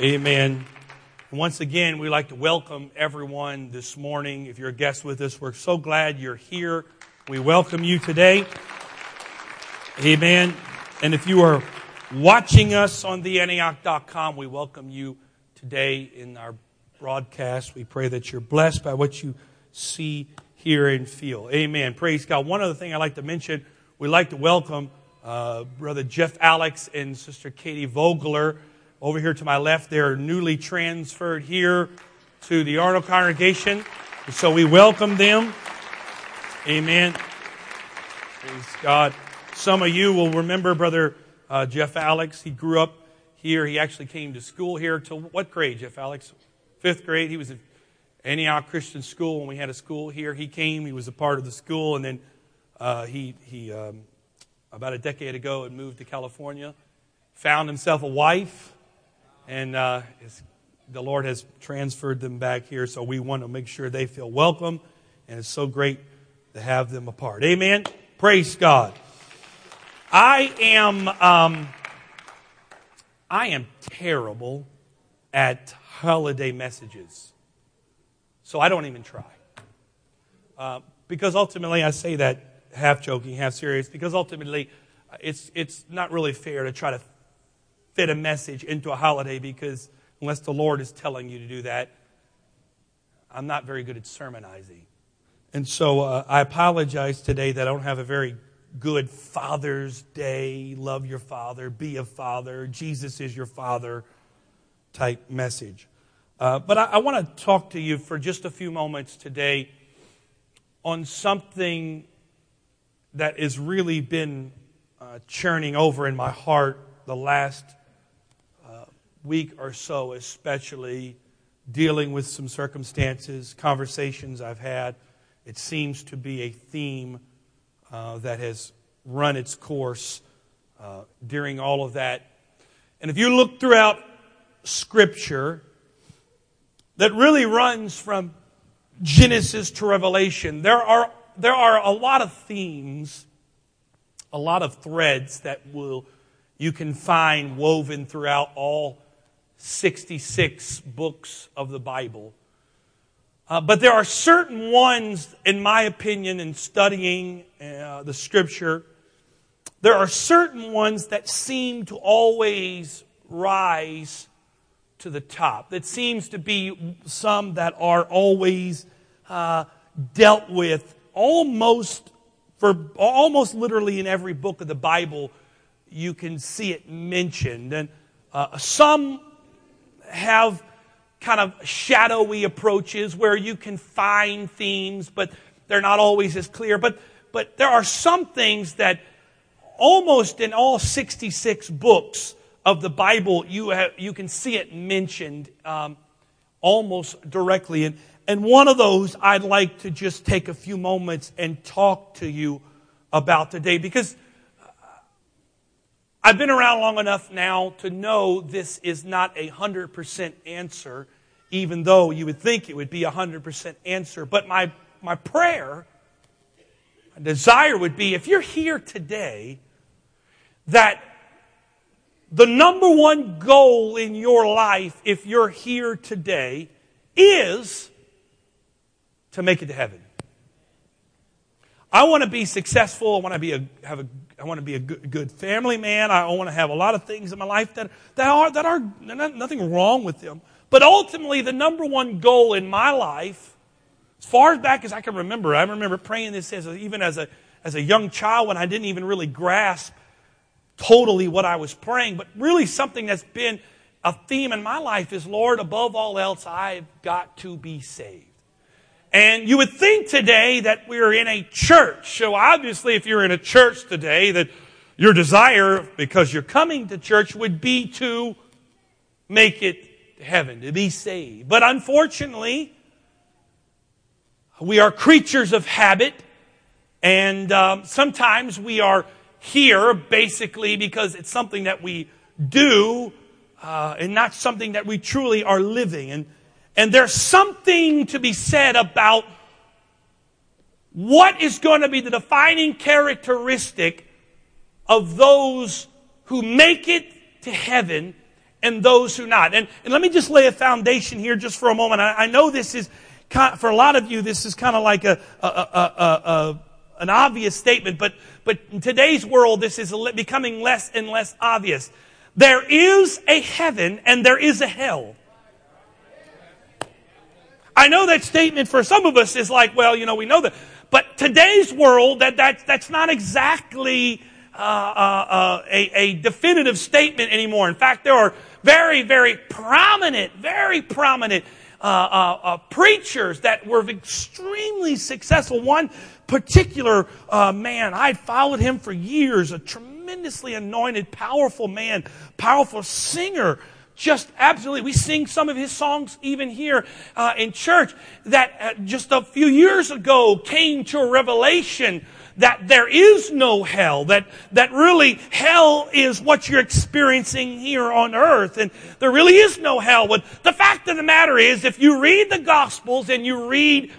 Amen. Once again, we'd like to welcome everyone this morning. If you're a guest with us, we're so glad you're here. We welcome you today. Amen. And if you are watching us on theantioch.com, we welcome you today in our broadcast. We pray that you're blessed by what you see, hear, and feel. Amen. Praise God. One other thing I'd like to mention, we'd like to welcome uh, Brother Jeff Alex and Sister Katie Vogler over here to my left, they're newly transferred here to the Arnold congregation. So we welcome them. Amen. Praise God. Some of you will remember Brother uh, Jeff Alex. He grew up here. He actually came to school here till what grade, Jeff Alex? Fifth grade. He was at Antioch Christian School when we had a school here. He came. He was a part of the school, and then uh, he he um, about a decade ago had moved to California, found himself a wife, and uh, the Lord has transferred them back here, so we want to make sure they feel welcome, and it's so great to have them apart. Amen. Praise God. I am um, I am terrible at holiday messages, so I don't even try. Uh, because ultimately, I say that half joking, half serious. Because ultimately, it's it's not really fair to try to fit a message into a holiday because unless the Lord is telling you to do that, I'm not very good at sermonizing. And so uh, I apologize today that I don't have a very good Father's Day, love your father, be a father, Jesus is your father type message. Uh, but I, I want to talk to you for just a few moments today on something that has really been uh, churning over in my heart the last week or so, especially dealing with some circumstances, conversations I've had. It seems to be a theme uh, that has run its course uh, during all of that. And if you look throughout Scripture, that really runs from Genesis to Revelation, there are, there are a lot of themes, a lot of threads that will you can find woven throughout all 66 books of the Bible. Uh, but there are certain ones, in my opinion, in studying uh, the scripture, there are certain ones that seem to always rise to the top. That seems to be some that are always uh, dealt with almost for almost literally in every book of the Bible. You can see it mentioned, and uh, some have kind of shadowy approaches where you can find themes, but they're not always as clear. But, but there are some things that almost in all 66 books of the Bible, you, have, you can see it mentioned um, almost directly. And, and one of those I'd like to just take a few moments and talk to you about today because I've been around long enough now to know this is not a 100% answer, even though you would think it would be a 100% answer. But my, my prayer, my desire would be if you're here today, that the number one goal in your life, if you're here today, is to make it to heaven. I want to be successful. I want to be a, have a I want to be a good, good family man. I want to have a lot of things in my life that, that are, that are nothing wrong with them. But ultimately, the number one goal in my life, as far back as I can remember, I remember praying this as a, even as a, as a young child when I didn't even really grasp totally what I was praying, but really something that's been a theme in my life is, Lord, above all else, I've got to be saved. And you would think today that we're in a church. So obviously, if you're in a church today, that your desire, because you're coming to church, would be to make it to heaven, to be saved. But unfortunately, we are creatures of habit, and um, sometimes we are here basically because it's something that we do uh, and not something that we truly are living. And and there's something to be said about what is going to be the defining characteristic of those who make it to heaven and those who not. And, and let me just lay a foundation here just for a moment. I, I know this is, for a lot of you, this is kind of like a, a, a, an obvious statement, but, but in today's world, this is becoming less and less obvious. There is a heaven and there is a hell. I know that statement for some of us is like, well, you know, we know that. But today's world, that, that, that's not exactly uh, uh, uh, a, a definitive statement anymore. In fact, there are very, very prominent, very prominent uh, uh, uh, preachers that were extremely successful. One particular uh, man, I followed him for years, a tremendously anointed, powerful man, powerful singer. Just absolutely, we sing some of his songs even here uh, in church. That just a few years ago came to a revelation that there is no hell, that, that really hell is what you're experiencing here on earth, and there really is no hell. But the fact of the matter is, if you read the Gospels and you read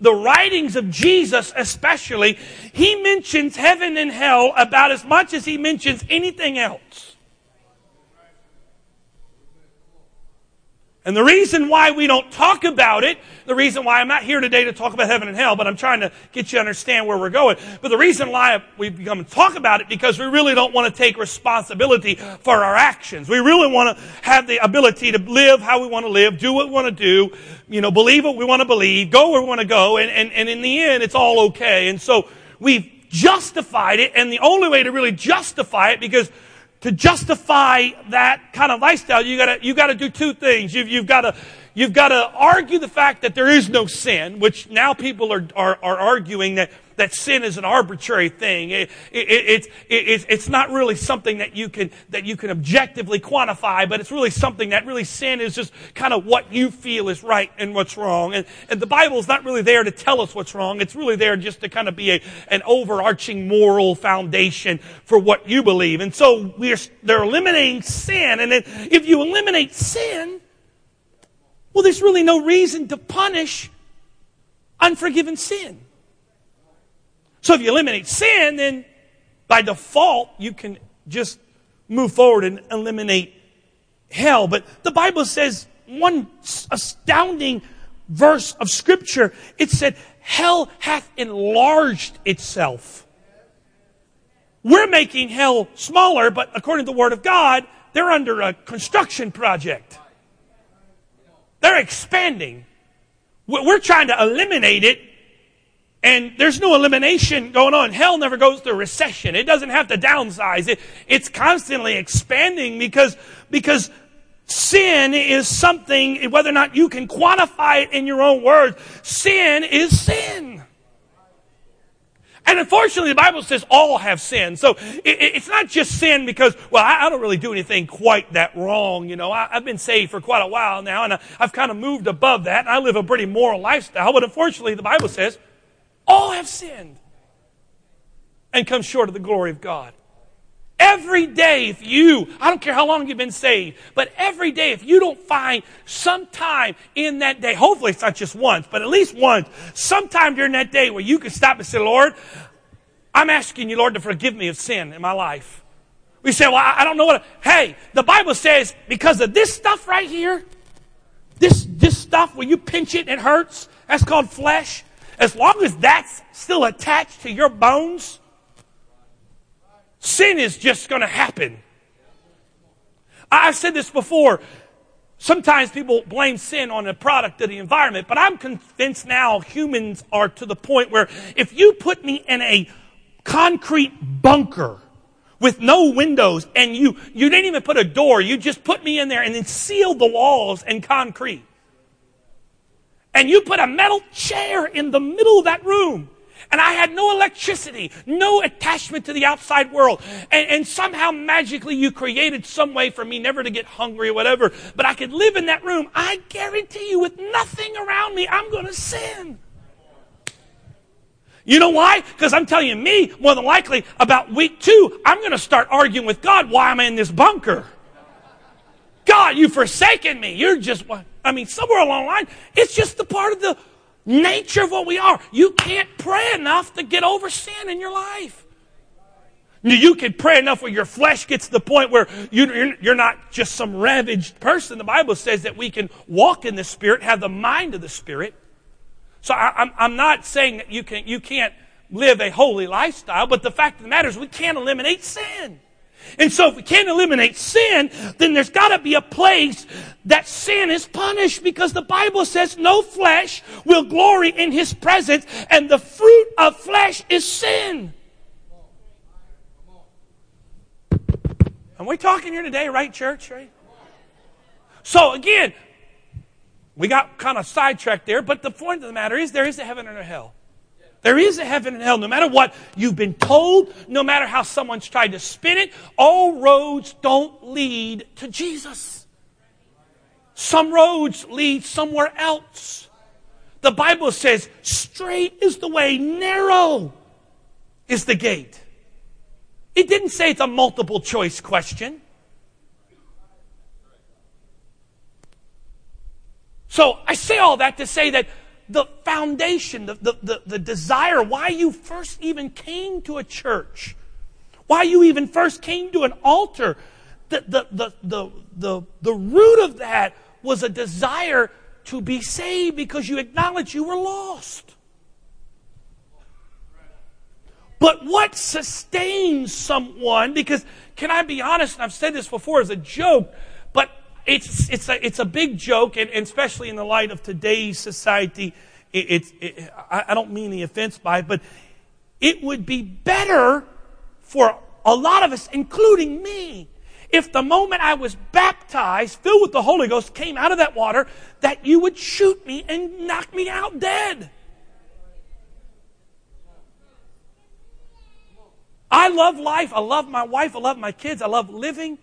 the writings of Jesus especially, he mentions heaven and hell about as much as he mentions anything else. And the reason why we don't talk about it, the reason why I'm not here today to talk about heaven and hell, but I'm trying to get you to understand where we're going. But the reason why we become talk about it because we really don't want to take responsibility for our actions. We really want to have the ability to live how we want to live, do what we want to do, you know, believe what we want to believe, go where we want to go, and, and, and in the end, it's all okay. And so we've justified it, and the only way to really justify it, because to justify that kind of lifestyle, you gotta, you gotta do two things. You've, you've gotta, you've gotta argue the fact that there is no sin, which now people are, are, are arguing that that sin is an arbitrary thing. It, it, it, it's not really something that you can that you can objectively quantify, but it's really something that really sin is just kind of what you feel is right and what's wrong. And, and the Bible is not really there to tell us what's wrong. It's really there just to kind of be a, an overarching moral foundation for what you believe. And so we're they're eliminating sin, and then if you eliminate sin, well, there's really no reason to punish unforgiven sin. So if you eliminate sin, then by default, you can just move forward and eliminate hell. But the Bible says one astounding verse of scripture. It said, hell hath enlarged itself. We're making hell smaller, but according to the Word of God, they're under a construction project. They're expanding. We're trying to eliminate it and there's no elimination going on. Hell never goes through recession. It doesn't have to downsize. It, it's constantly expanding because, because sin is something, whether or not you can quantify it in your own words, sin is sin. And unfortunately, the Bible says all have sinned. So it, it's not just sin because, well, I, I, don't really do anything quite that wrong. You know, I, have been saved for quite a while now, and I, I've kind of moved above that, and I live a pretty moral lifestyle. But unfortunately, the Bible says all have sinned and come short of the glory of God. Every day, if you, I don't care how long you've been saved, but every day, if you don't find some time in that day, hopefully it's not just once, but at least once, sometime during that day where you can stop and say, Lord, I'm asking you, Lord, to forgive me of sin in my life. We say, well, I don't know what. Hey, the Bible says because of this stuff right here, this, this stuff when you pinch it and it hurts, that's called flesh. As long as that's still attached to your bones, sin is just going to happen. I've said this before. Sometimes people blame sin on a product of the environment, but I'm convinced now humans are to the point where if you put me in a concrete bunker with no windows and you, you didn't even put a door, you just put me in there and then sealed the walls in concrete and you put a metal chair in the middle of that room and I had no electricity, no attachment to the outside world. And, and, somehow magically you created some way for me never to get hungry or whatever, but I could live in that room. I guarantee you, with nothing around me, I'm going to sin. You know why? Because I'm telling you, me, more than likely, about week two, I'm going to start arguing with God why am I in this bunker. God, you've forsaken me. You're just, I mean, somewhere along the line, it's just the part of the nature of what we are. You can't pray enough to get over sin in your life. You can pray enough where your flesh gets to the point where you're not just some ravaged person. The Bible says that we can walk in the Spirit, have the mind of the Spirit. So I, am not saying that you, can, you can't live a holy lifestyle, but the fact of the matter is we can't eliminate sin. And so if we can't eliminate sin, then there's got to be a place that sin is punished because the Bible says no flesh will glory in his presence and the fruit of flesh is sin. Are we talking here today, right, church? Right? So again, we got kind of sidetracked there, but the point of the matter is there is a heaven and a hell. There is a heaven and hell. No matter what you've been told, no matter how someone's tried to spin it, all roads don't lead to Jesus. Some roads lead somewhere else. The Bible says, straight is the way, narrow is the gate. It didn't say it's a multiple choice question. So I say all that to say that the foundation, the, the, the, the, desire, why you first even came to a church, why you even first came to an altar, the, the, the, the, the, the root of that was a desire to be saved because you acknowledged you were lost. But what sustains someone, because can I be honest, and I've said this before as a joke, but it's, it's, a, it's a big joke, and, and especially in the light of today's society. It, it, I don't mean the offense by it, but it would be better for a lot of us, including me, if the moment I was baptized, filled with the Holy Ghost, came out of that water, that you would shoot me and knock me out dead. I love life. I love my wife. I love my kids. I love living.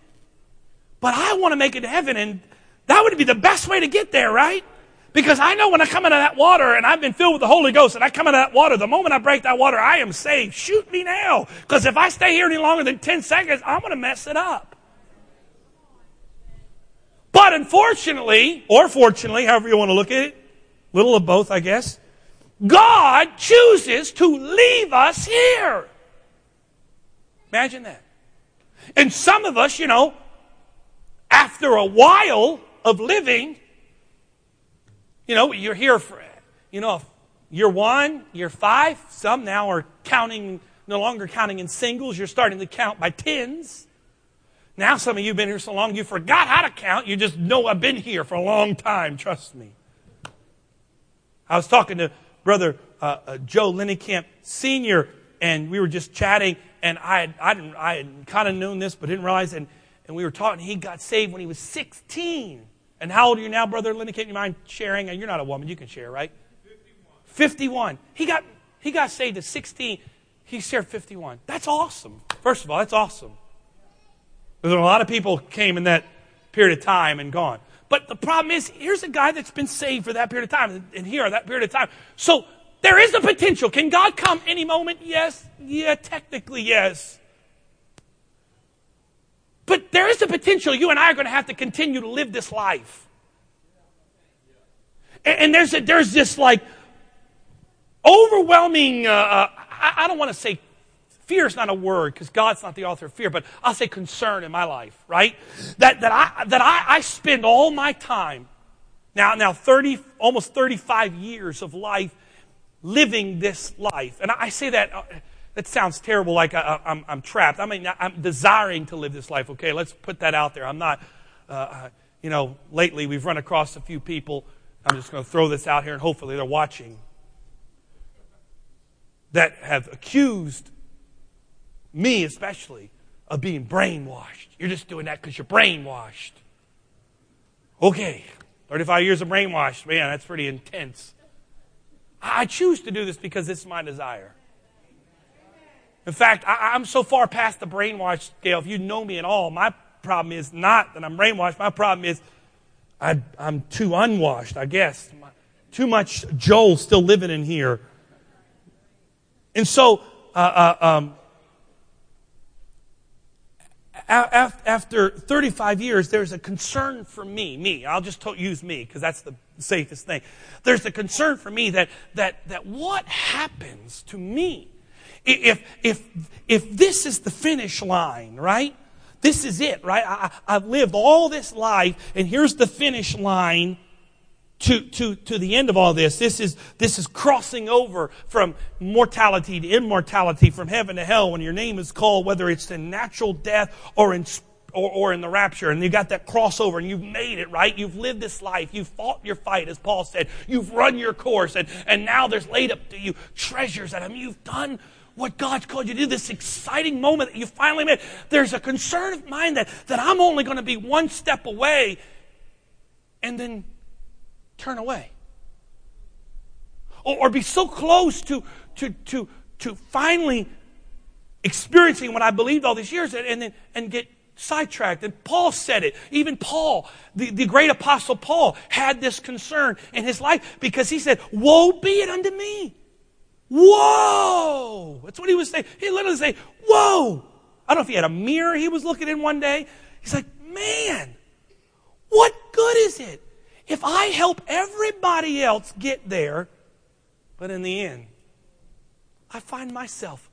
But I want to make it to heaven, and that would be the best way to get there, right? Because I know when I come out of that water and I've been filled with the Holy Ghost and I come out of that water, the moment I break that water, I am saved. Shoot me now. Because if I stay here any longer than 10 seconds, I'm going to mess it up. But unfortunately, or fortunately, however you want to look at it, little of both, I guess, God chooses to leave us here. Imagine that. And some of us, you know, after a while of living, you know, you're here for, you know, year one, year five. Some now are counting, no longer counting in singles. You're starting to count by tens. Now some of you have been here so long you forgot how to count. You just know I've been here for a long time. Trust me. I was talking to Brother uh, uh, Joe Linneycamp Sr., and we were just chatting, and I had, I, I had kind of known this, but didn't realize, and and we were talking, he got saved when he was 16. And how old are you now, Brother? Can't you mind sharing? You're not a woman, you can share, right? 51. 51. He got, he got saved at 16. He shared 51. That's awesome. First of all, that's awesome. There's a lot of people came in that period of time and gone. But the problem is, here's a guy that's been saved for that period of time, and here, that period of time. So there is a potential. Can God come any moment? Yes. Yeah, technically, yes. But there is a potential you and I are going to have to continue to live this life. And, and there's, a, there's this like overwhelming, uh, uh, I, I don't want to say fear is not a word because God's not the author of fear, but I'll say concern in my life, right? That, that, I, that I, I spend all my time, now, now 30, almost 35 years of life living this life. And I say that uh, that sounds terrible, like I, am I'm trapped. I mean, I'm desiring to live this life. Okay, let's put that out there. I'm not, uh, uh you know, lately we've run across a few people. I'm just going to throw this out here and hopefully they're watching that have accused me, especially, of being brainwashed. You're just doing that because you're brainwashed. Okay, 35 years of brainwashed. Man, that's pretty intense. I choose to do this because it's my desire. In fact, I, am so far past the brainwash scale. If you know me at all, my problem is not that I'm brainwashed. My problem is I, am too unwashed, I guess. Too much Joel still living in here. And so, uh, uh, um, after 35 years, there's a concern for me, me, I'll just use me because that's the safest thing. There's a concern for me that, that, that what happens to me if, if, if this is the finish line, right? This is it, right? I, I've lived all this life, and here's the finish line to, to, to the end of all this. This is, this is crossing over from mortality to immortality, from heaven to hell when your name is called, whether it's in natural death or in or, or in the rapture, and you got that crossover, and you've made it, right? You've lived this life. You've fought your fight, as Paul said. You've run your course, and, and now there's laid up to you treasures that I mean, you've done what God's called you to do, this exciting moment that you finally made. There's a concern of mine that, that I'm only going to be one step away and then turn away. Or, or be so close to, to, to, to finally experiencing what I believed all these years and, and then and get sidetracked. And Paul said it. Even Paul, the, the great apostle Paul, had this concern in his life because he said, Woe be it unto me. Whoa! That's what he was saying. He literally say, Whoa! I don't know if he had a mirror he was looking in one day. He's like, Man, what good is it if I help everybody else get there, but in the end, I find myself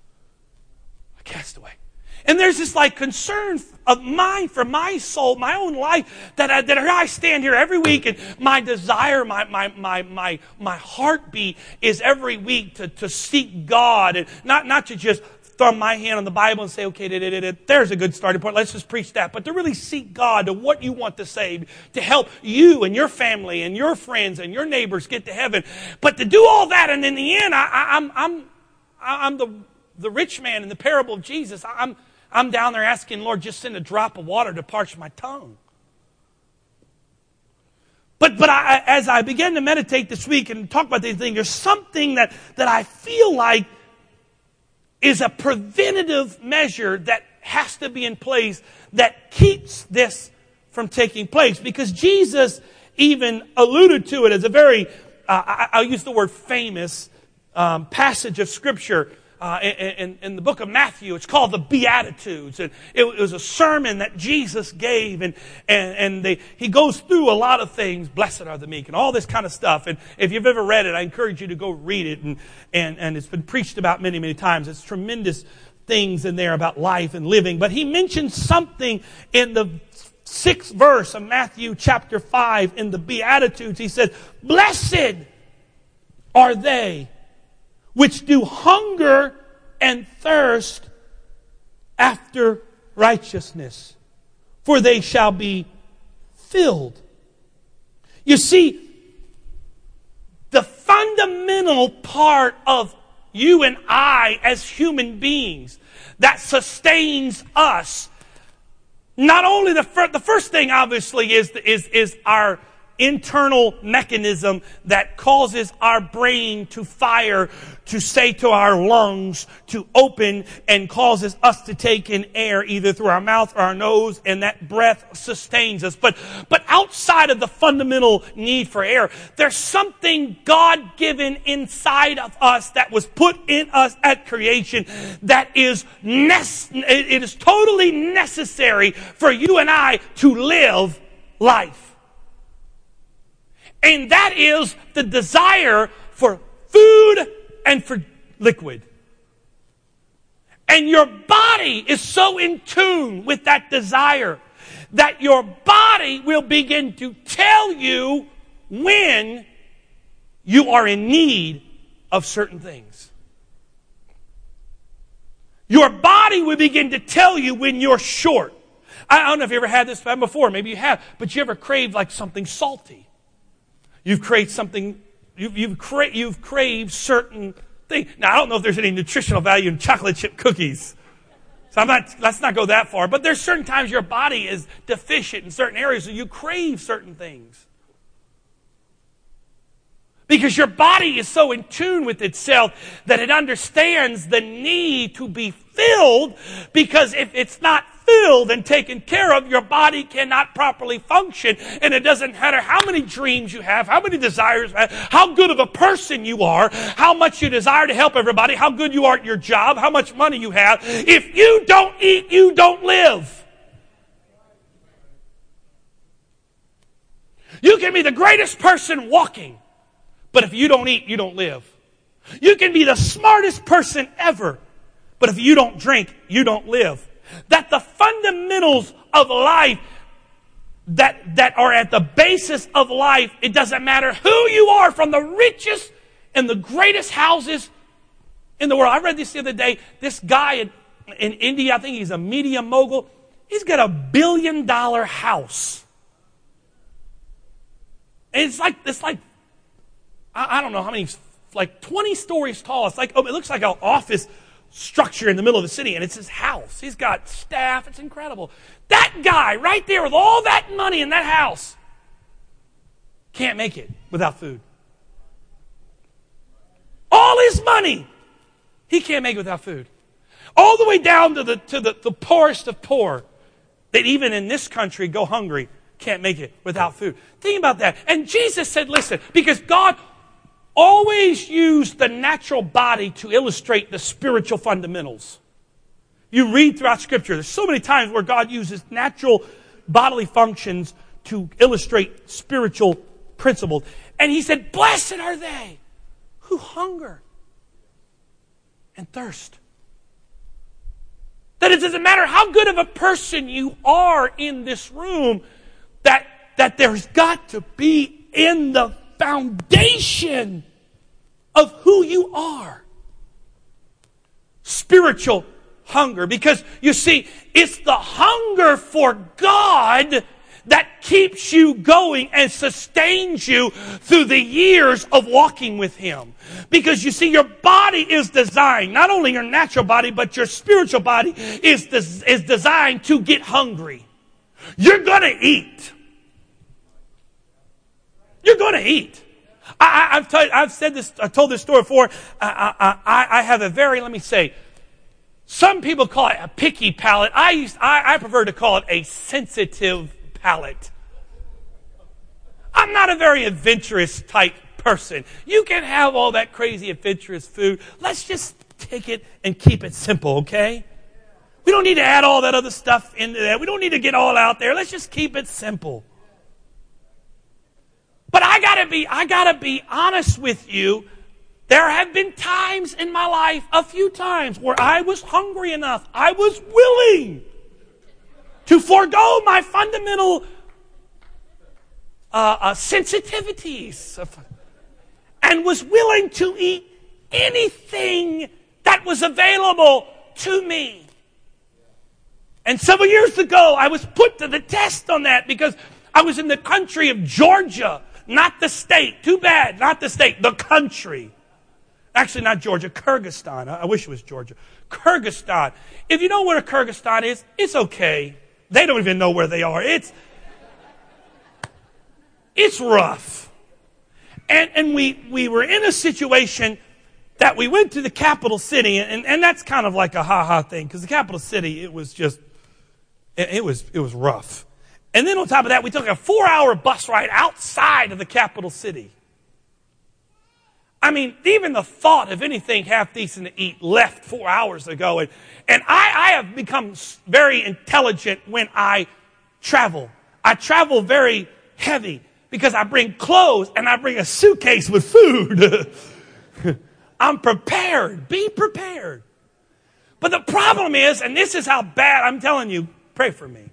a castaway? And there's this like concern of mine for my soul, my own life, that I, that I stand here every week and my desire, my, my, my, my, my heartbeat is every week to, to seek God and not, not to just thumb my hand on the Bible and say, okay, da, da, da, there's a good starting point. Let's just preach that. But to really seek God to what you want to say, to help you and your family and your friends and your neighbors get to heaven. But to do all that, and in the end, I, I, I'm, I'm, I'm the, the rich man in the parable of Jesus. I'm, I'm down there asking, Lord, just send a drop of water to parch my tongue. But, but I, as I began to meditate this week and talk about these things, there's something that, that I feel like is a preventative measure that has to be in place that keeps this from taking place. Because Jesus even alluded to it as a very, uh, I, will use the word famous um, passage of Scripture uh, in, in, the book of Matthew. It's called the Beatitudes. And it, was a sermon that Jesus gave. And, and, and they, he goes through a lot of things. Blessed are the meek and all this kind of stuff. And if you've ever read it, I encourage you to go read it. And, and, and it's been preached about many, many times. It's tremendous things in there about life and living. But he mentions something in the sixth verse of Matthew chapter 5 in the Beatitudes. He said, Blessed are they which do hunger and thirst after righteousness, for they shall be filled. You see, the fundamental part of you and I as human beings that sustains us, not only the, fir- the first thing obviously is, is, is our internal mechanism that causes our brain to fire, to say to our lungs to open and causes us to take in air either through our mouth or our nose and that breath sustains us. But, but outside of the fundamental need for air, there's something God given inside of us that was put in us at creation that is nece- it is totally necessary for you and I to live life. And that is the desire for food and for liquid. And your body is so in tune with that desire that your body will begin to tell you when you are in need of certain things. Your body will begin to tell you when you're short. I don't know if you ever had this before, maybe you have, but you ever craved like something salty. You've created something, you've, you've, cra- you've craved certain things. Now, I don't know if there's any nutritional value in chocolate chip cookies. So I'm not, let's not go that far. But there's certain times your body is deficient in certain areas, so you crave certain things. Because your body is so in tune with itself that it understands the need to be filled because if it's not filled and taken care of, your body cannot properly function. And it doesn't matter how many dreams you have, how many desires how good of a person you are, how much you desire to help everybody, how good you are at your job, how much money you have. If you don't eat, you don't live. You can be the greatest person walking, but if you don't eat, you don't live. You can be the smartest person ever, But if you don't drink, you don't live. That the fundamentals of life that, that are at the basis of life, it doesn't matter who you are, from the richest and the greatest houses in the world. I read this the other day. This guy in, in India, I think he's a media mogul, he's got a billion dollar house. And it's like, it's like, I, I don't know how many, like 20 stories tall. It's like, oh, it looks like an office structure in the middle of the city, and it's his house. He's got staff. It's incredible. That guy right there with all that money in that house can't make it without food. All his money, he can't make it without food. All the way down to the, to the, the poorest of poor that even in this country go hungry can't make it without food. Think about that. And Jesus said, listen, because God always use the natural body to illustrate the spiritual fundamentals. You read throughout Scripture, there's so many times where God uses natural bodily functions to illustrate spiritual principles. And He said, Blessed are they who hunger and thirst. That it doesn't matter how good of a person you are in this room, that, that there's got to be in the foundation of who you are. Spiritual hunger. Because you see, it's the hunger for God that keeps you going and sustains you through the years of walking with Him. Because you see, your body is designed, not only your natural body, but your spiritual body is, des- is designed to get hungry. You're gonna eat. You're going to eat. I, have told, I've said this, I told this story before. I, I, I, have a very, let me say, some people call it a picky palate. I, used, I, I prefer to call it a sensitive palate. I'm not a very adventurous type person. You can have all that crazy adventurous food. Let's just take it and keep it simple, okay? We don't need to add all that other stuff into that. We don't need to get all out there. Let's just keep it simple. But I gotta be, I gotta be honest with you. There have been times in my life, a few times, where I was hungry enough, I was willing to forego my fundamental uh, uh, sensitivities and was willing to eat anything that was available to me. And several years ago, I was put to the test on that because I was in the country of Georgia not the state. Too bad, not the state, the country. Actually, not Georgia, Kyrgyzstan. I wish it was Georgia. Kyrgyzstan. If you know where Kyrgyzstan is, it's okay. They don't even know where they are. It's, it's rough. And, and we, we were in a situation that we went to the capital city, and, and that's kind of like a ha ha thing, because the capital city, it was just, it, it, was, it was rough. And then on top of that, we took a four hour bus ride outside of the capital city. I mean, even the thought of anything half decent to eat left four hours ago. And, and I, I have become very intelligent when I travel. I travel very heavy because I bring clothes and I bring a suitcase with food. I'm prepared. Be prepared. But the problem is, and this is how bad I'm telling you, pray for me.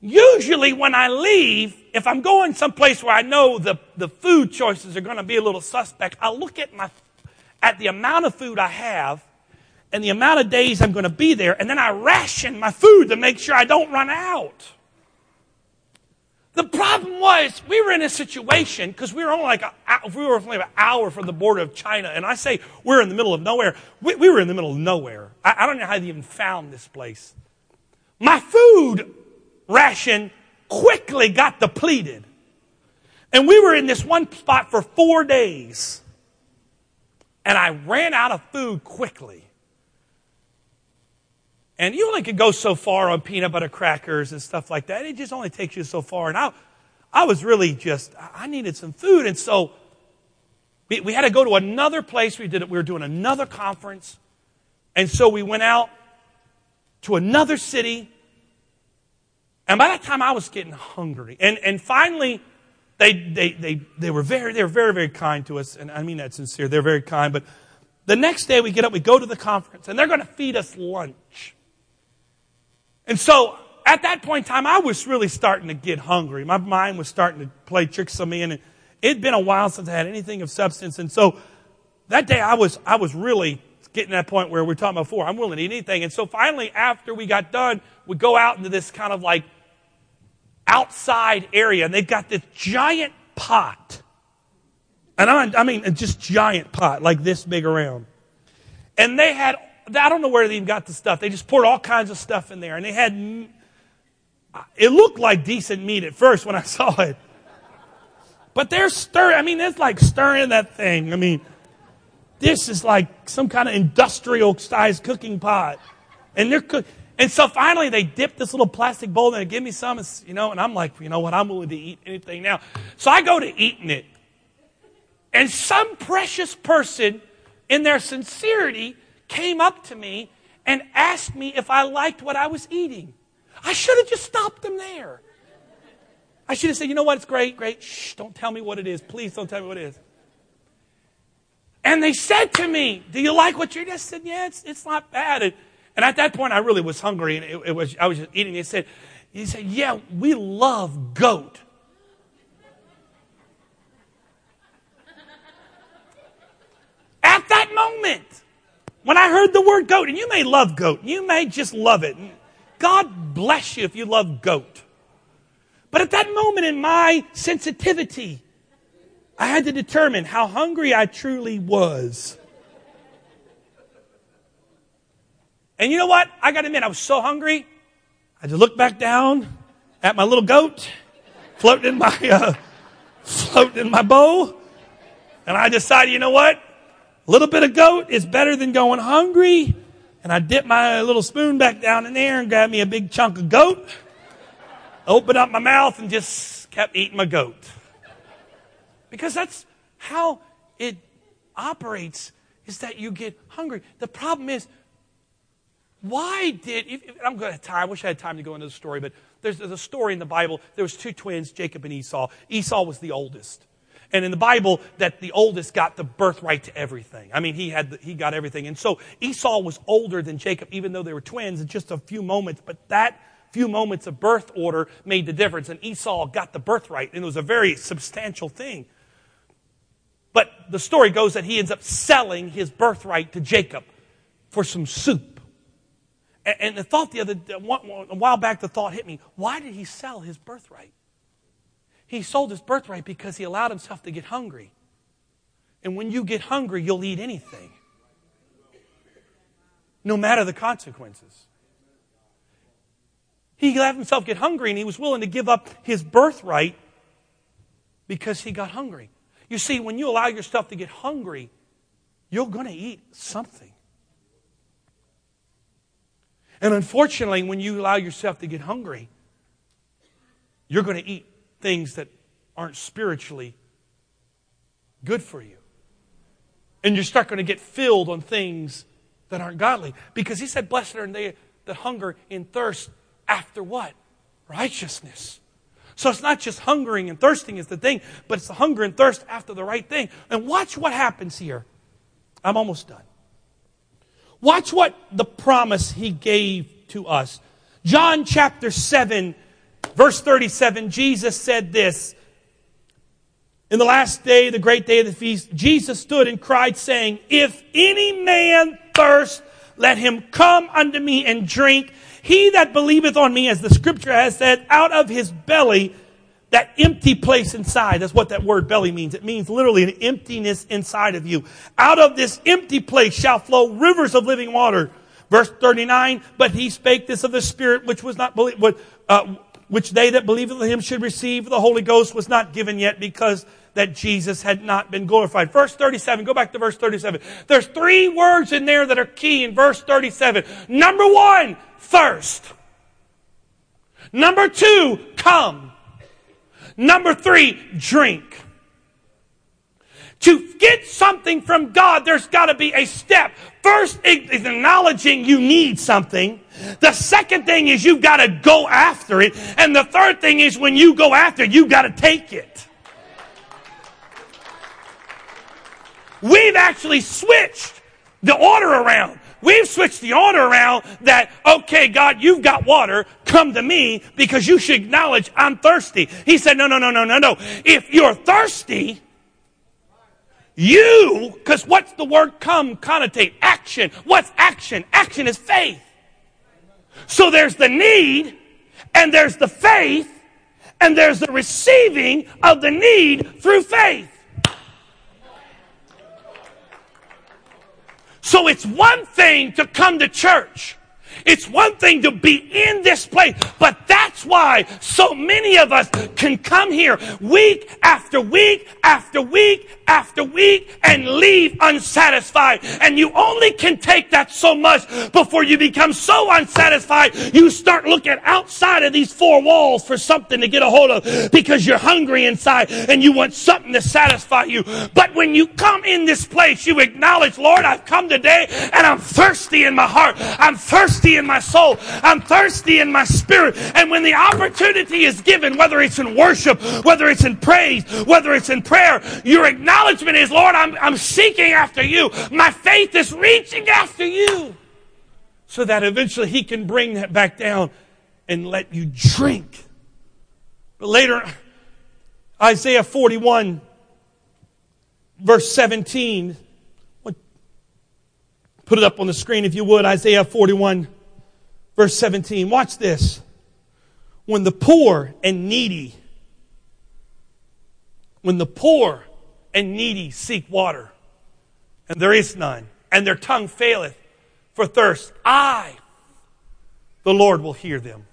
Usually, when I leave, if I'm going someplace where I know the, the food choices are going to be a little suspect, I look at my at the amount of food I have and the amount of days I'm going to be there, and then I ration my food to make sure I don't run out. The problem was we were in a situation because we were only like a, we were only an hour from the border of China, and I say we're in the middle of nowhere. We, we were in the middle of nowhere. I, I don't know how they even found this place. My food ration quickly got depleted. And we were in this one spot for four days. And I ran out of food quickly. And you only could go so far on peanut butter crackers and stuff like that. It just only takes you so far. And I, I was really just, I needed some food. And so we, we had to go to another place. We did it. We were doing another conference. And so we went out to another city and by that time, I was getting hungry. And, and finally, they, they, they, they were very, they were very, very kind to us. And I mean that sincere. They're very kind. But The next day we get up, we go to the conference, and they're going to feed us lunch. And so at that point in time, I was really starting to get hungry. My mind was starting to play tricks on me, and it'd been a while since I had anything of substance. And so that day I was, I was really getting to that point where we're talking about before. I'm willing to eat anything. And so finally, after we got done, we go out into this kind of like outside area, and they've got this giant pot. And I, I mean, just giant pot, like this big around. And they had, I don't know where they even got the stuff. They just poured all kinds of stuff in there. And they had, it looked like decent meat at first when I saw it. But they're stirring, I mean, it's like stirring that thing. I mean, this is like some kind of industrial sized cooking pot. And they're cooking. And so finally they dip this little plastic bowl and they give me some, you know, and I'm like, you know what, I'm willing to eat anything now. So I go to eating it. And some precious person in their sincerity came up to me and asked me if I liked what I was eating. I should have just stopped them there. I should have said, you know what, it's great, great. Shh, don't tell me what it is. Please don't tell me what it is. And they said to me, Do you like what you're eating? I said, Yeah, it's, it's not bad. And, and at that point, I really was hungry, and it, it was, I was just eating. He said, he said, Yeah, we love goat. at that moment, when I heard the word goat, and you may love goat, you may just love it. God bless you if you love goat. But at that moment in my sensitivity, I had to determine how hungry I truly was. And you know what? I got to admit, I was so hungry. I just looked back down at my little goat floating in my, uh, floating in my bowl. And I decided, you know what? A little bit of goat is better than going hungry. And I dipped my little spoon back down in there and grabbed me a big chunk of goat. Opened up my mouth and just kept eating my goat. Because that's how it operates, is that you get hungry. The problem is, why did, if, if, I'm going to time, I wish I had time to go into the story, but there's, there's a story in the Bible. There was two twins, Jacob and Esau. Esau was the oldest. And in the Bible, that the oldest got the birthright to everything. I mean, he had the, he got everything. And so Esau was older than Jacob, even though they were twins, in just a few moments. But that few moments of birth order made the difference. And Esau got the birthright, and it was a very substantial thing. But the story goes that he ends up selling his birthright to Jacob for some soup. And the thought the other a while back, the thought hit me: Why did he sell his birthright? He sold his birthright because he allowed himself to get hungry. And when you get hungry, you'll eat anything, no matter the consequences. He let himself get hungry, and he was willing to give up his birthright because he got hungry. You see, when you allow yourself to get hungry, you're going to eat something. And unfortunately, when you allow yourself to get hungry, you're going to eat things that aren't spiritually good for you. And you're start going to get filled on things that aren't godly. Because he said, Blessed are they that hunger and thirst after what? Righteousness. So it's not just hungering and thirsting is the thing, but it's the hunger and thirst after the right thing. And watch what happens here. I'm almost done. Watch what the promise he gave to us. John chapter 7, verse 37, Jesus said this. In the last day, the great day of the feast, Jesus stood and cried, saying, If any man thirst, let him come unto me and drink. He that believeth on me, as the scripture has said, out of his belly, that empty place inside, that's what that word belly means. It means literally an emptiness inside of you. Out of this empty place shall flow rivers of living water. Verse 39, but he spake this of the Spirit which was not believed, uh, which they that believed in him should receive. The Holy Ghost was not given yet because that Jesus had not been glorified. Verse 37, go back to verse 37. There's three words in there that are key in verse 37. Number one, thirst. Number two, come. Number three, drink. To get something from God, there's got to be a step. First is acknowledging you need something. The second thing is you've got to go after it. And the third thing is when you go after it, you've got to take it. We've actually switched the order around. We've switched the order around that, okay, God, you've got water. Come to me because you should acknowledge I'm thirsty. He said, no, no, no, no, no, no. If you're thirsty, you, because what's the word come connotate? Action. What's action? Action is faith. So there's the need, and there's the faith, and there's the receiving of the need through faith. So it's one thing to come to church. It's one thing to be in this place, but that's why so many of us can come here week after week after week after week and leave unsatisfied. And you only can take that so much before you become so unsatisfied you start looking outside of these four walls for something to get a hold of because you're hungry inside and you want something to satisfy you. But when you come in this place, you acknowledge, Lord, I've come today and I'm thirsty in my heart. I'm thirsty in my soul. I'm thirsty in my spirit. And when the opportunity is given, whether it's in worship, whether it's in praise, whether it's in prayer, your acknowledgement is, Lord, I'm, I'm seeking after you. My faith is reaching after you. So that eventually he can bring that back down and let you drink. But later, Isaiah 41, verse 17. Put it up on the screen if you would. Isaiah 41, verse 17. Watch this. When the poor and needy, when the poor and needy seek water, and there is none, and their tongue faileth for thirst, I, the Lord, will hear them.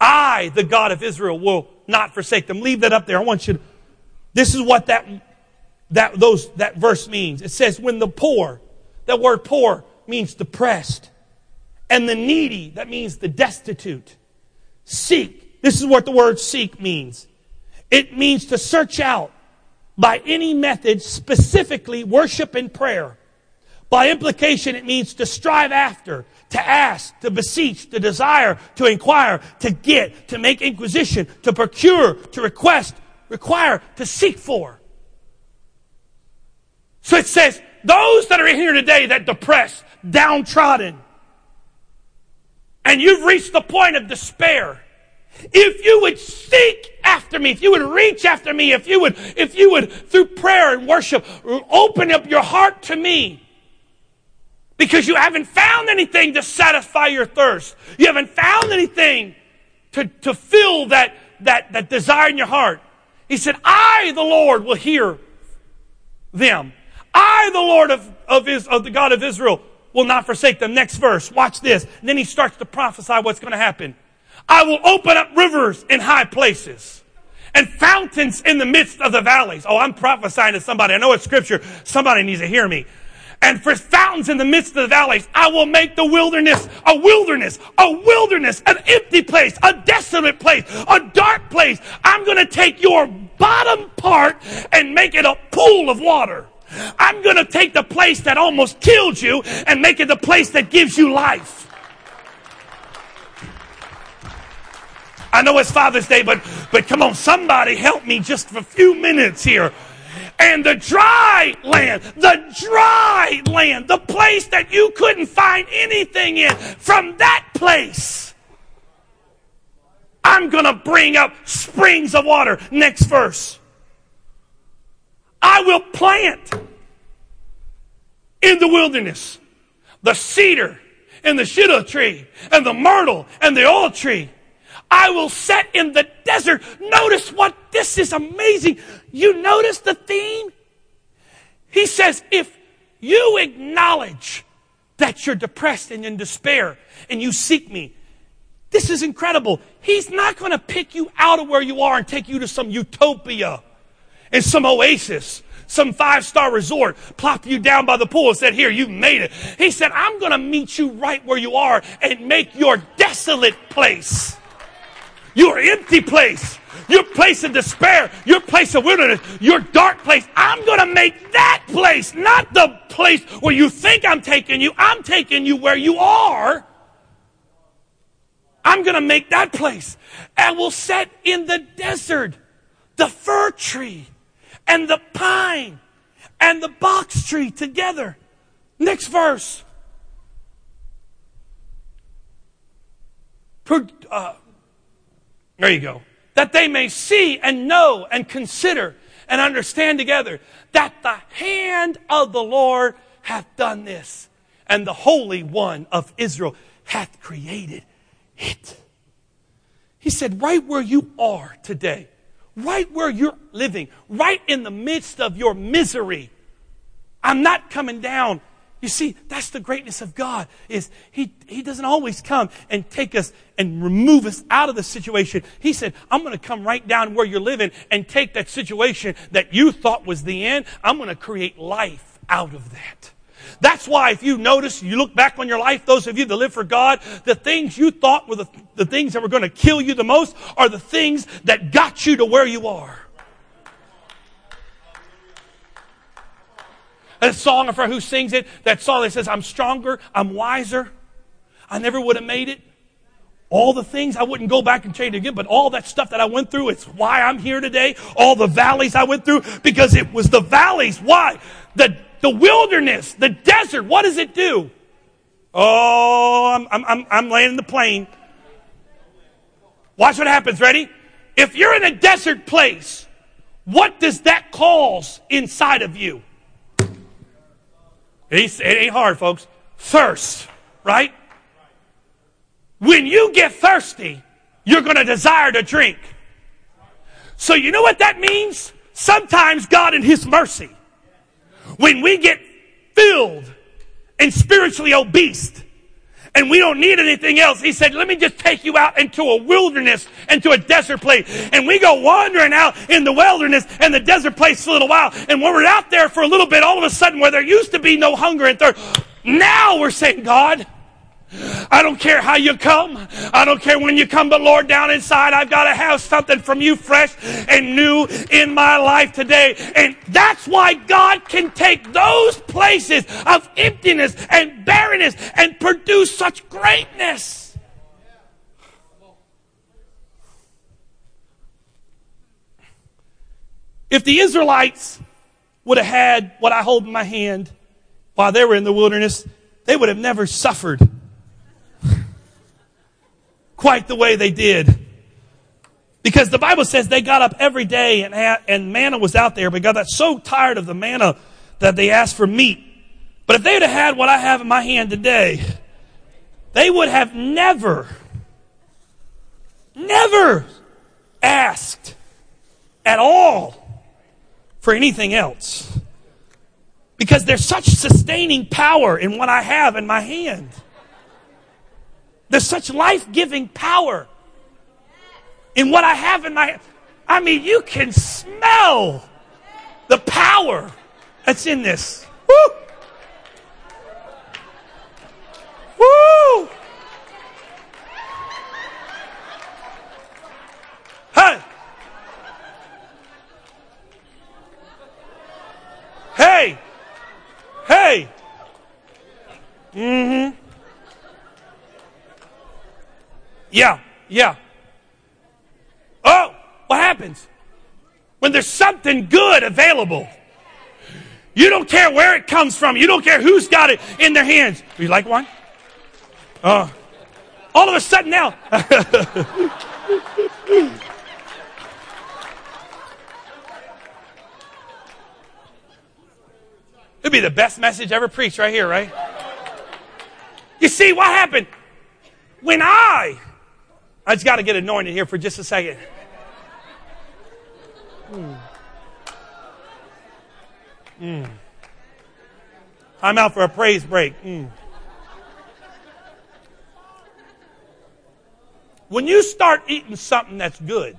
I, the God of Israel, will not forsake them. Leave that up there. I want you to, this is what that, that, those, that verse means. It says, when the poor, that word poor means depressed, and the needy, that means the destitute, seek. This is what the word seek means. It means to search out by any method, specifically worship and prayer. By implication, it means to strive after, to ask, to beseech, to desire, to inquire, to get, to make inquisition, to procure, to request, require, to seek for. So it says, those that are in here today that depressed, downtrodden, and you've reached the point of despair, if you would seek after me, if you would reach after me, if you would, if you would, through prayer and worship, open up your heart to me, because you haven't found anything to satisfy your thirst. You haven't found anything to, to fill that, that, that desire in your heart. He said, I, the Lord, will hear them. I, the Lord of, of, Is, of the God of Israel, will not forsake them. Next verse. Watch this. And then he starts to prophesy what's going to happen. I will open up rivers in high places and fountains in the midst of the valleys. Oh, I'm prophesying to somebody. I know it's scripture. Somebody needs to hear me. And for fountains in the midst of the valleys, I will make the wilderness a wilderness, a wilderness, an empty place, a desolate place, a dark place. I'm going to take your bottom part and make it a pool of water. I'm going to take the place that almost killed you and make it the place that gives you life. I know it's Father's Day, but, but come on, somebody help me just for a few minutes here. And the dry land, the dry land, the place that you couldn't find anything in, from that place, I'm going to bring up springs of water. Next verse. I will plant in the wilderness the cedar and the shittim tree and the myrtle and the oil tree. I will set in the desert. Notice what this is amazing. You notice the theme? He says, if you acknowledge that you're depressed and in despair and you seek me, this is incredible. He's not going to pick you out of where you are and take you to some utopia and some oasis, some five star resort, plop you down by the pool and said, Here, you've made it. He said, I'm going to meet you right where you are and make your desolate place, your empty place, your place of despair, your place of wilderness, your dark place. I'm going to make that place, not the place where you think I'm taking you. I'm taking you where you are. I'm going to make that place. And we'll set in the desert the fir tree and the pine and the box tree together. Next verse. Uh, there you go. That they may see and know and consider and understand together that the hand of the Lord hath done this, and the Holy One of Israel hath created it. He said, right where you are today, right where you're living, right in the midst of your misery, I'm not coming down you see, that's the greatness of God is he, he doesn't always come and take us and remove us out of the situation. He said, I'm going to come right down where you're living and take that situation that you thought was the end. I'm going to create life out of that. That's why if you notice, you look back on your life, those of you that live for God, the things you thought were the, the things that were going to kill you the most are the things that got you to where you are. A song for who sings it, that song that says, I'm stronger, I'm wiser. I never would have made it. All the things I wouldn't go back and change again, but all that stuff that I went through, it's why I'm here today. All the valleys I went through, because it was the valleys. Why? The, the wilderness, the desert, what does it do? Oh, I'm, I'm, I'm, I'm laying the plane. Watch what happens. Ready? If you're in a desert place, what does that cause inside of you? It ain't hard, folks. Thirst, right? When you get thirsty, you're going to desire to drink. So you know what that means? Sometimes God in His mercy, when we get filled and spiritually obese, and we don't need anything else. He said, let me just take you out into a wilderness, into a desert place. And we go wandering out in the wilderness and the desert place for a little while. And when we're out there for a little bit, all of a sudden where there used to be no hunger and thirst, now we're saying, God, I don't care how you come. I don't care when you come, but Lord, down inside, I've got to have something from you fresh and new in my life today. And that's why God can take those places of emptiness and barrenness and produce such greatness. If the Israelites would have had what I hold in my hand while they were in the wilderness, they would have never suffered quite the way they did. Because the Bible says they got up every day and, and manna was out there, but God got so tired of the manna that they asked for meat. But if they'd have had what I have in my hand today, they would have never, never asked at all for anything else. Because there's such sustaining power in what I have in my hand. There's such life giving power in what I have in my. I mean, you can smell the power that's in this. Woo! Woo! Hey! Hey! Hey! Mm Yeah, yeah. Oh, what happens? When there's something good available. You don't care where it comes from. You don't care who's got it in their hands. You like one? Oh. Uh, all of a sudden now. It'd be the best message ever preached right here, right? You see what happened? When I I just got to get anointed here for just a second. Mm. Mm. I'm out for a praise break. Mm. When you start eating something that's good,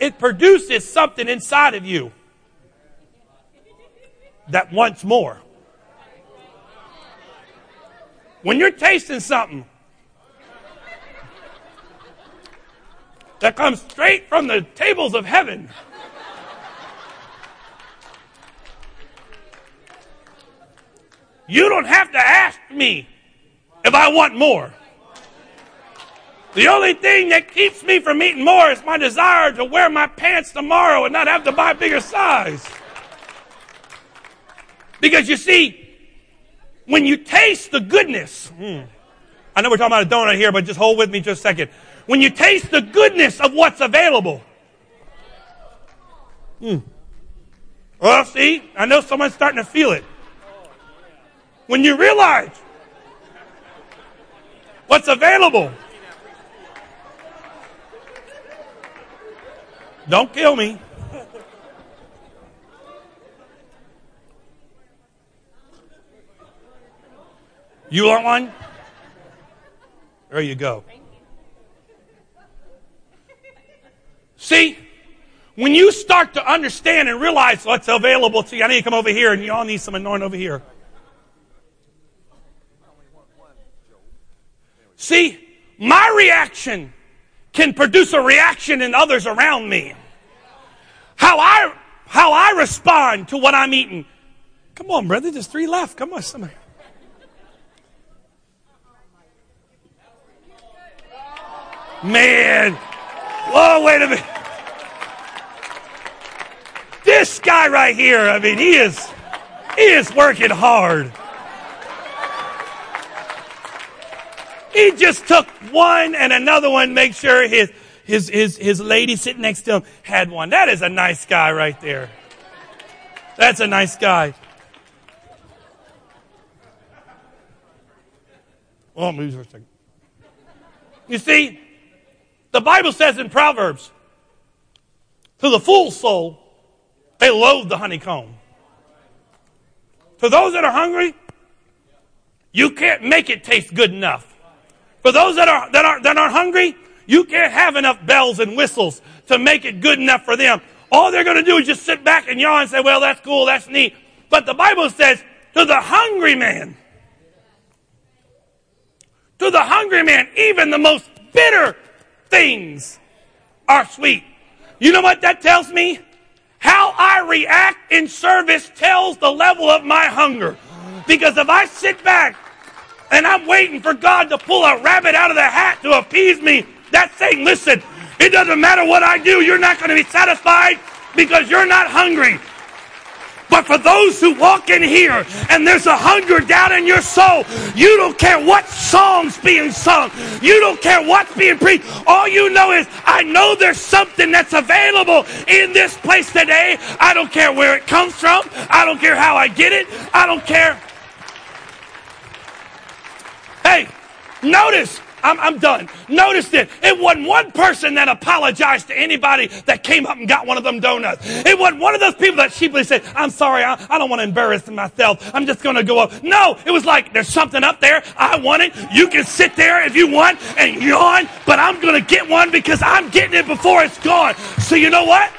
it produces something inside of you that wants more. When you're tasting something that comes straight from the tables of heaven, you don't have to ask me if I want more. The only thing that keeps me from eating more is my desire to wear my pants tomorrow and not have to buy a bigger size. Because you see, when you taste the goodness, hmm, I know we're talking about a donut here, but just hold with me just a second. When you taste the goodness of what's available, hmm, well, see, I know someone's starting to feel it. When you realize what's available, don't kill me. You want one? There you go. See, when you start to understand and realize what's available to you, I need to come over here and you all need some anointing over here. See, my reaction can produce a reaction in others around me. How I, how I respond to what I'm eating. Come on, brother, there's three left. Come on, somebody. Man. Whoa, wait a minute. This guy right here, I mean, he is he is working hard. He just took one and another one, make sure his his his his lady sitting next to him had one. That is a nice guy right there. That's a nice guy. Oh, move for a second. You see, the Bible says in Proverbs, to the full soul, they loathe the honeycomb. For those that are hungry, you can't make it taste good enough. For those that are, that aren't that aren't hungry, you can't have enough bells and whistles to make it good enough for them. All they're going to do is just sit back and yawn and say, well, that's cool, that's neat. But the Bible says, to the hungry man, to the hungry man, even the most bitter things are sweet. You know what that tells me? How I react in service tells the level of my hunger. Because if I sit back and I'm waiting for God to pull a rabbit out of the hat to appease me, that's saying, listen, it doesn't matter what I do, you're not going to be satisfied because you're not hungry. But for those who walk in here and there's a hunger down in your soul, you don't care what song's being sung. You don't care what's being preached. All you know is, I know there's something that's available in this place today. I don't care where it comes from. I don't care how I get it. I don't care. Hey, notice I'm, I'm done. Notice that it wasn't one person that apologized to anybody that came up and got one of them donuts. It wasn't one of those people that cheaply said, I'm sorry, I, I don't want to embarrass myself. I'm just going to go up. No, it was like, there's something up there. I want it. You can sit there if you want and yawn, but I'm going to get one because I'm getting it before it's gone. So you know what?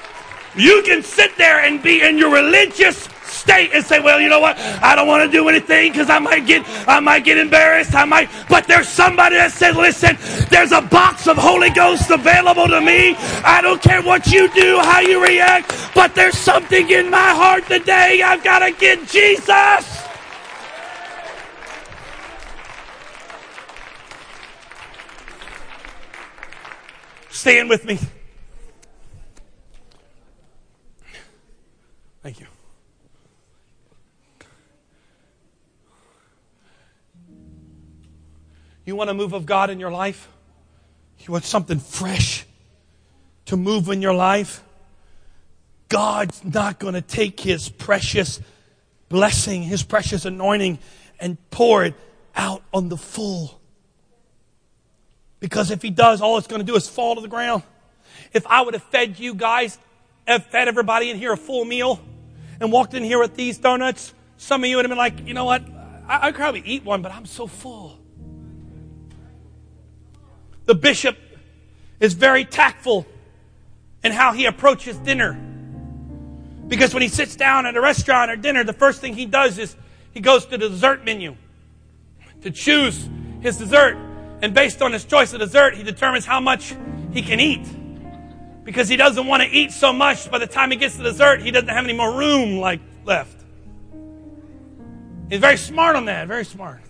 You can sit there and be in your religious state and say, well, you know what? I don't want to do anything because I might get, I might get embarrassed. I might, but there's somebody that said, listen, there's a box of Holy Ghost available to me. I don't care what you do, how you react, but there's something in my heart today. I've got to get Jesus. Stand with me. You want a move of God in your life? You want something fresh to move in your life? God's not going to take His precious blessing, His precious anointing, and pour it out on the full. Because if He does, all it's going to do is fall to the ground. If I would have fed you guys, have fed everybody in here a full meal, and walked in here with these donuts, some of you would have been like, you know what? I, I could probably eat one, but I'm so full. The bishop is very tactful in how he approaches dinner. Because when he sits down at a restaurant or dinner, the first thing he does is he goes to the dessert menu to choose his dessert. And based on his choice of dessert, he determines how much he can eat. Because he doesn't want to eat so much by the time he gets to dessert, he doesn't have any more room like left. He's very smart on that, very smart.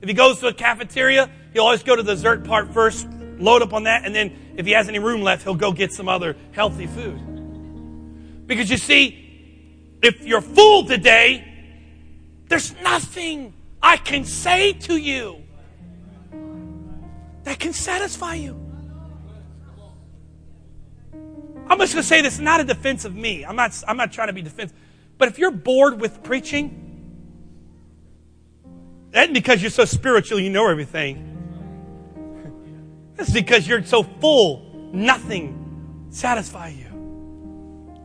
If he goes to a cafeteria, he'll always go to the dessert part first load up on that, and then if he has any room left, he'll go get some other healthy food. Because you see, if you're full today, there's nothing I can say to you that can satisfy you. I'm just going to say this not a defense of me. I'm not, I'm not trying to be defensive. But if you're bored with preaching, that because you're so spiritual, you know everything. That's because you're so full, nothing satisfies you.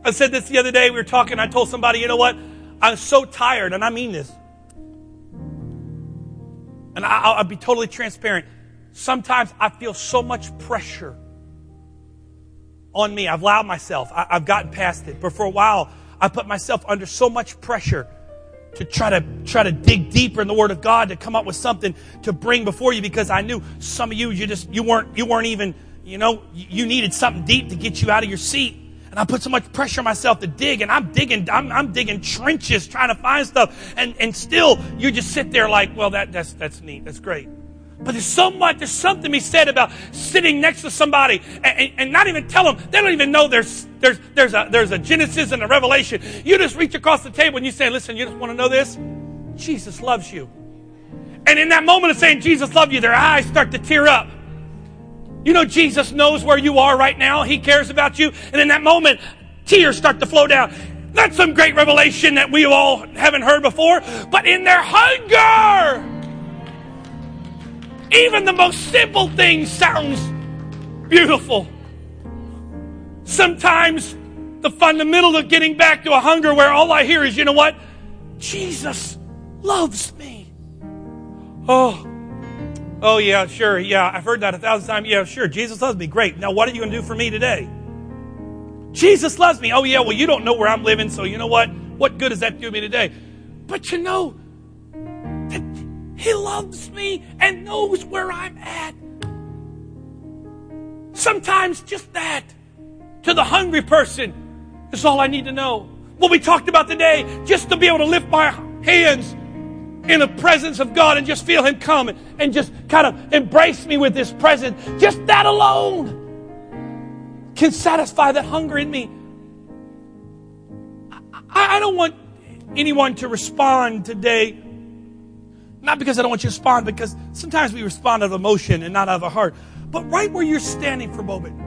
I said this the other day. We were talking. I told somebody, you know what? I'm so tired, and I mean this. And I, will be totally transparent. Sometimes I feel so much pressure on me. I've allowed myself. I, I've gotten past it. But for a while, I put myself under so much pressure to try to try to dig deeper in the Word of God to come up with something to bring before you because I knew some of you you just you weren't you weren't even you know you needed something deep to get you out of your seat. And I put so much pressure on myself to dig, and I'm digging, I'm, I'm digging trenches trying to find stuff, and, and still you just sit there like, well, that, that's, that's neat, that's great. But there's so much, there's something be said about sitting next to somebody and, and, and, not even tell them, they don't even know there's, there's, there's, a, there's a Genesis and a Revelation. You just reach across the table and you say, listen, you just want to know this? Jesus loves you. And in that moment of saying Jesus loves you, their eyes start to tear up. You know, Jesus knows where you are right now. He cares about you. And in that moment, tears start to flow down. That's some great revelation that we all haven't heard before. But in their hunger, even the most simple thing sounds beautiful. Sometimes the fundamental of getting back to a hunger where all I hear is, you know what? Jesus loves me. Oh, Oh, yeah, sure. Yeah, I've heard that a thousand times. Yeah, sure. Jesus loves me. Great. Now, what are you going to do for me today? Jesus loves me. Oh, yeah, well, you don't know where I'm living, so you know what? What good does that do me today? But you know He loves me and knows where I'm at. Sometimes just that to the hungry person is all I need to know. What we talked about today, just to be able to lift my hands in the presence of God and just feel Him come and just kind of embrace me with His presence, just that alone can satisfy that hunger in me. I, I don't want anyone to respond today, not because I don't want you to respond, because sometimes we respond out of emotion and not out of a heart, but right where you're standing for a moment.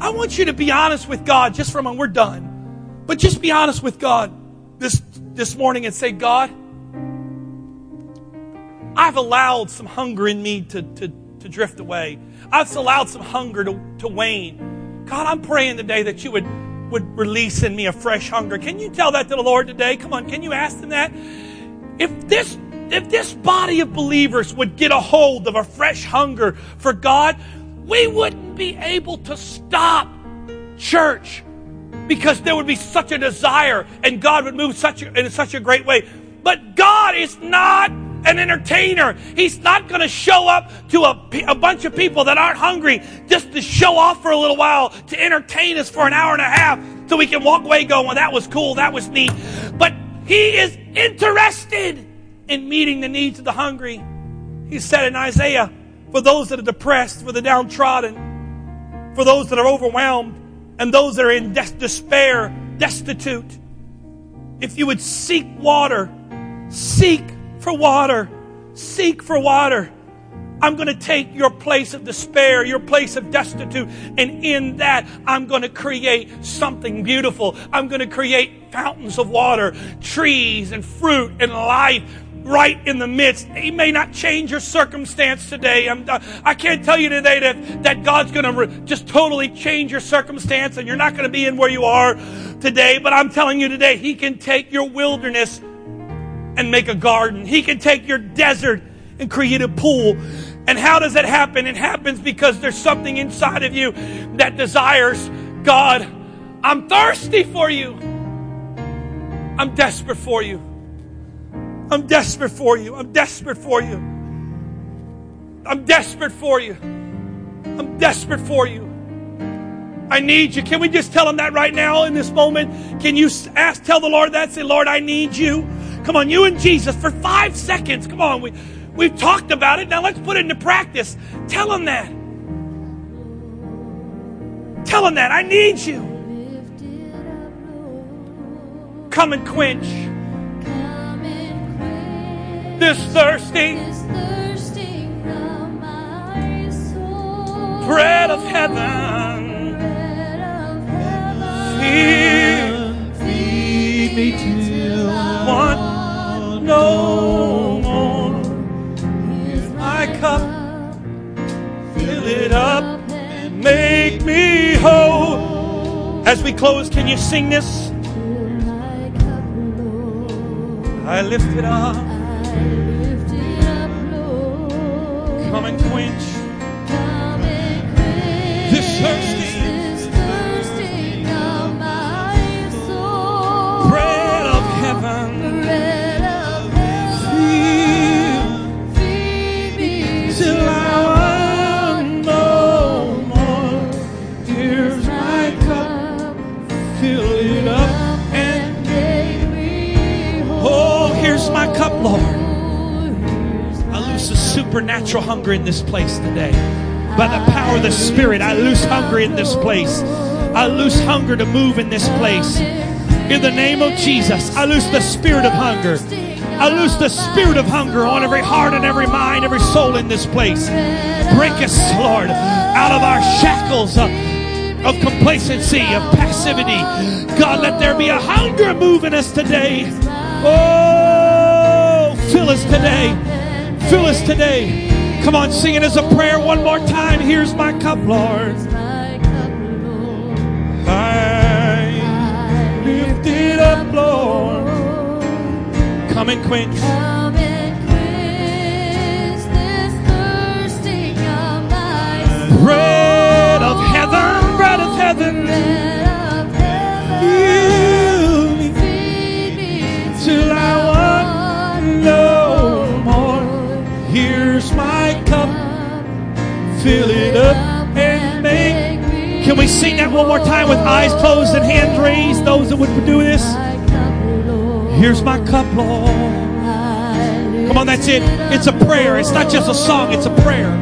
I want you to be honest with God just for a moment. We're done. But just be honest with God this this morning and say, God, I've allowed some hunger in me to, to, to drift away. I've allowed some hunger to, to wane. God, I'm praying today that you would, would release in me a fresh hunger. Can you tell that to the Lord today? Come on, can you ask him that? If this if this body of believers would get a hold of a fresh hunger for God, we wouldn't be able to stop church because there would be such a desire and God would move such a, in such a great way. But God is not an entertainer. He's not going to show up to a, a bunch of people that aren't hungry just to show off for a little while, to entertain us for an hour and a half so we can walk away going, well, that was cool, that was neat. But He is interested in meeting the needs of the hungry. He said in Isaiah, for those that are depressed, for the downtrodden, for those that are overwhelmed, and those that are in des- despair, destitute. If you would seek water, seek for water, seek for water. I'm going to take your place of despair, your place of destitute, and in that, I'm going to create something beautiful. I'm going to create fountains of water, trees and fruit and life right in the midst. He may not change your circumstance today. I'm, uh, I can't tell you today that, that God's going to re- just totally change your circumstance and you're not going to be in where you are today. But I'm telling you today, He can take your wilderness and make a garden. He can take your desert and create a pool. And how does that happen? It happens because there's something inside of you that desires God, I'm thirsty for you. I'm desperate for you. I'm desperate for you. I'm desperate for you. I'm desperate for you. I'm desperate for you. I need you. Can we just tell him that right now in this moment? Can you ask, tell the Lord that? Say, Lord, I need you. Come on, you and Jesus for five seconds. Come on. We, We've talked about it. Now let's put it into practice. Tell them that. Tell them that. I need you. Come and quench this thirsting bread of heaven. Feed, As we close, can you sing this? I lift it up. Supernatural hunger in this place today. By the power of the Spirit, I loose hunger in this place. I loose hunger to move in this place. In the name of Jesus, I loose the spirit of hunger. I loose the spirit of hunger on every heart and every mind, every soul in this place. Break us, Lord, out of our shackles of, of complacency, of passivity. God, let there be a hunger moving us today. Oh, fill us today. Fill us today. Come on, sing it as a prayer one more time. Here's my cup, Lord. I lift it up, Lord. Come and quench. This thirsting of life. Bread of heaven, bread of heaven. Sing that one more time with eyes closed and hands raised? Those that would do this. Here's my cup, Lord. Come on, that's it. It's a prayer. It's not just a song, it's a prayer.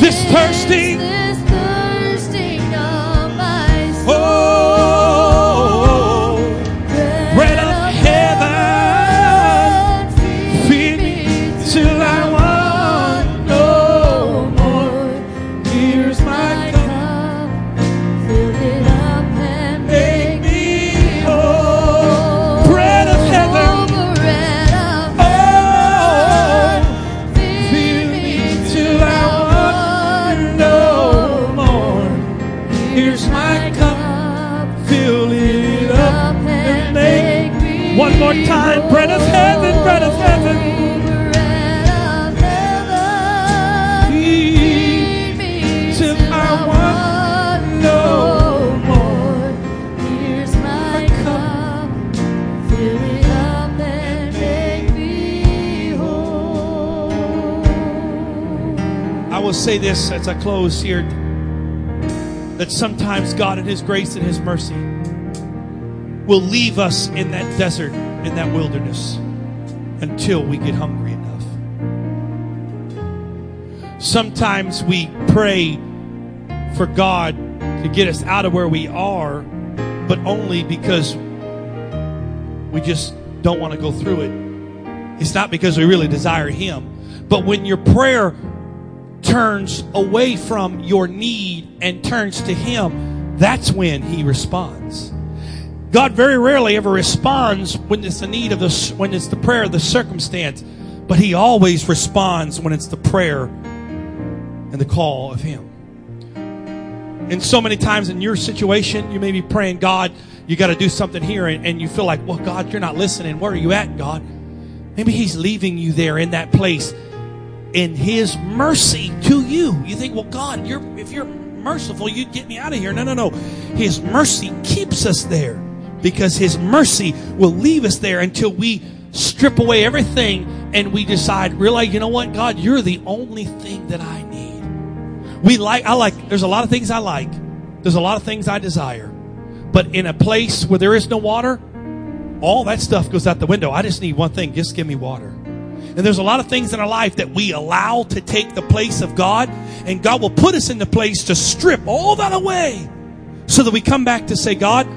This thirsty, say this as I close here that sometimes God, in His grace and His mercy, will leave us in that desert, in that wilderness, until we get hungry enough. Sometimes we pray for God to get us out of where we are, but only because we just don't want to go through it. It's not because we really desire Him. But when your prayer turns away from your need and turns to Him, that's when He responds. God very rarely ever responds when it's the need of the when it's the prayer of the circumstance, but He always responds when it's the prayer and the call of Him. And so many times in your situation, you may be praying, God, you got to do something here, and, and you feel like, well, God, you're not listening. Where are you at, God? Maybe He's leaving you there in that place in His mercy to you. You think, well, God, you're if you're merciful, you'd get me out of here. No, no, no. His mercy keeps us there because His mercy will leave us there until we strip away everything and we decide, really, you know what, God, you're the only thing that I need. We like, I like, there's a lot of things I like. There's a lot of things I desire. But in a place where there is no water, all that stuff goes out the window. I just need one thing. Just give me water. And there's a lot of things in our life that we allow to take the place of God. And God will put us in the place to strip all that away so that we come back to say, God,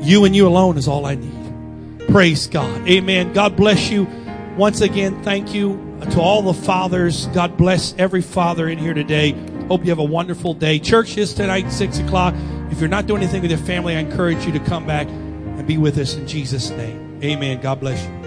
you and you alone is all I need. Praise God. Amen. God bless you. Once again, thank you to all the fathers. God bless every father in here today. Hope you have a wonderful day. Church is tonight, 6 o'clock. If you're not doing anything with your family, I encourage you to come back and be with us in Jesus' name. Amen. God bless you.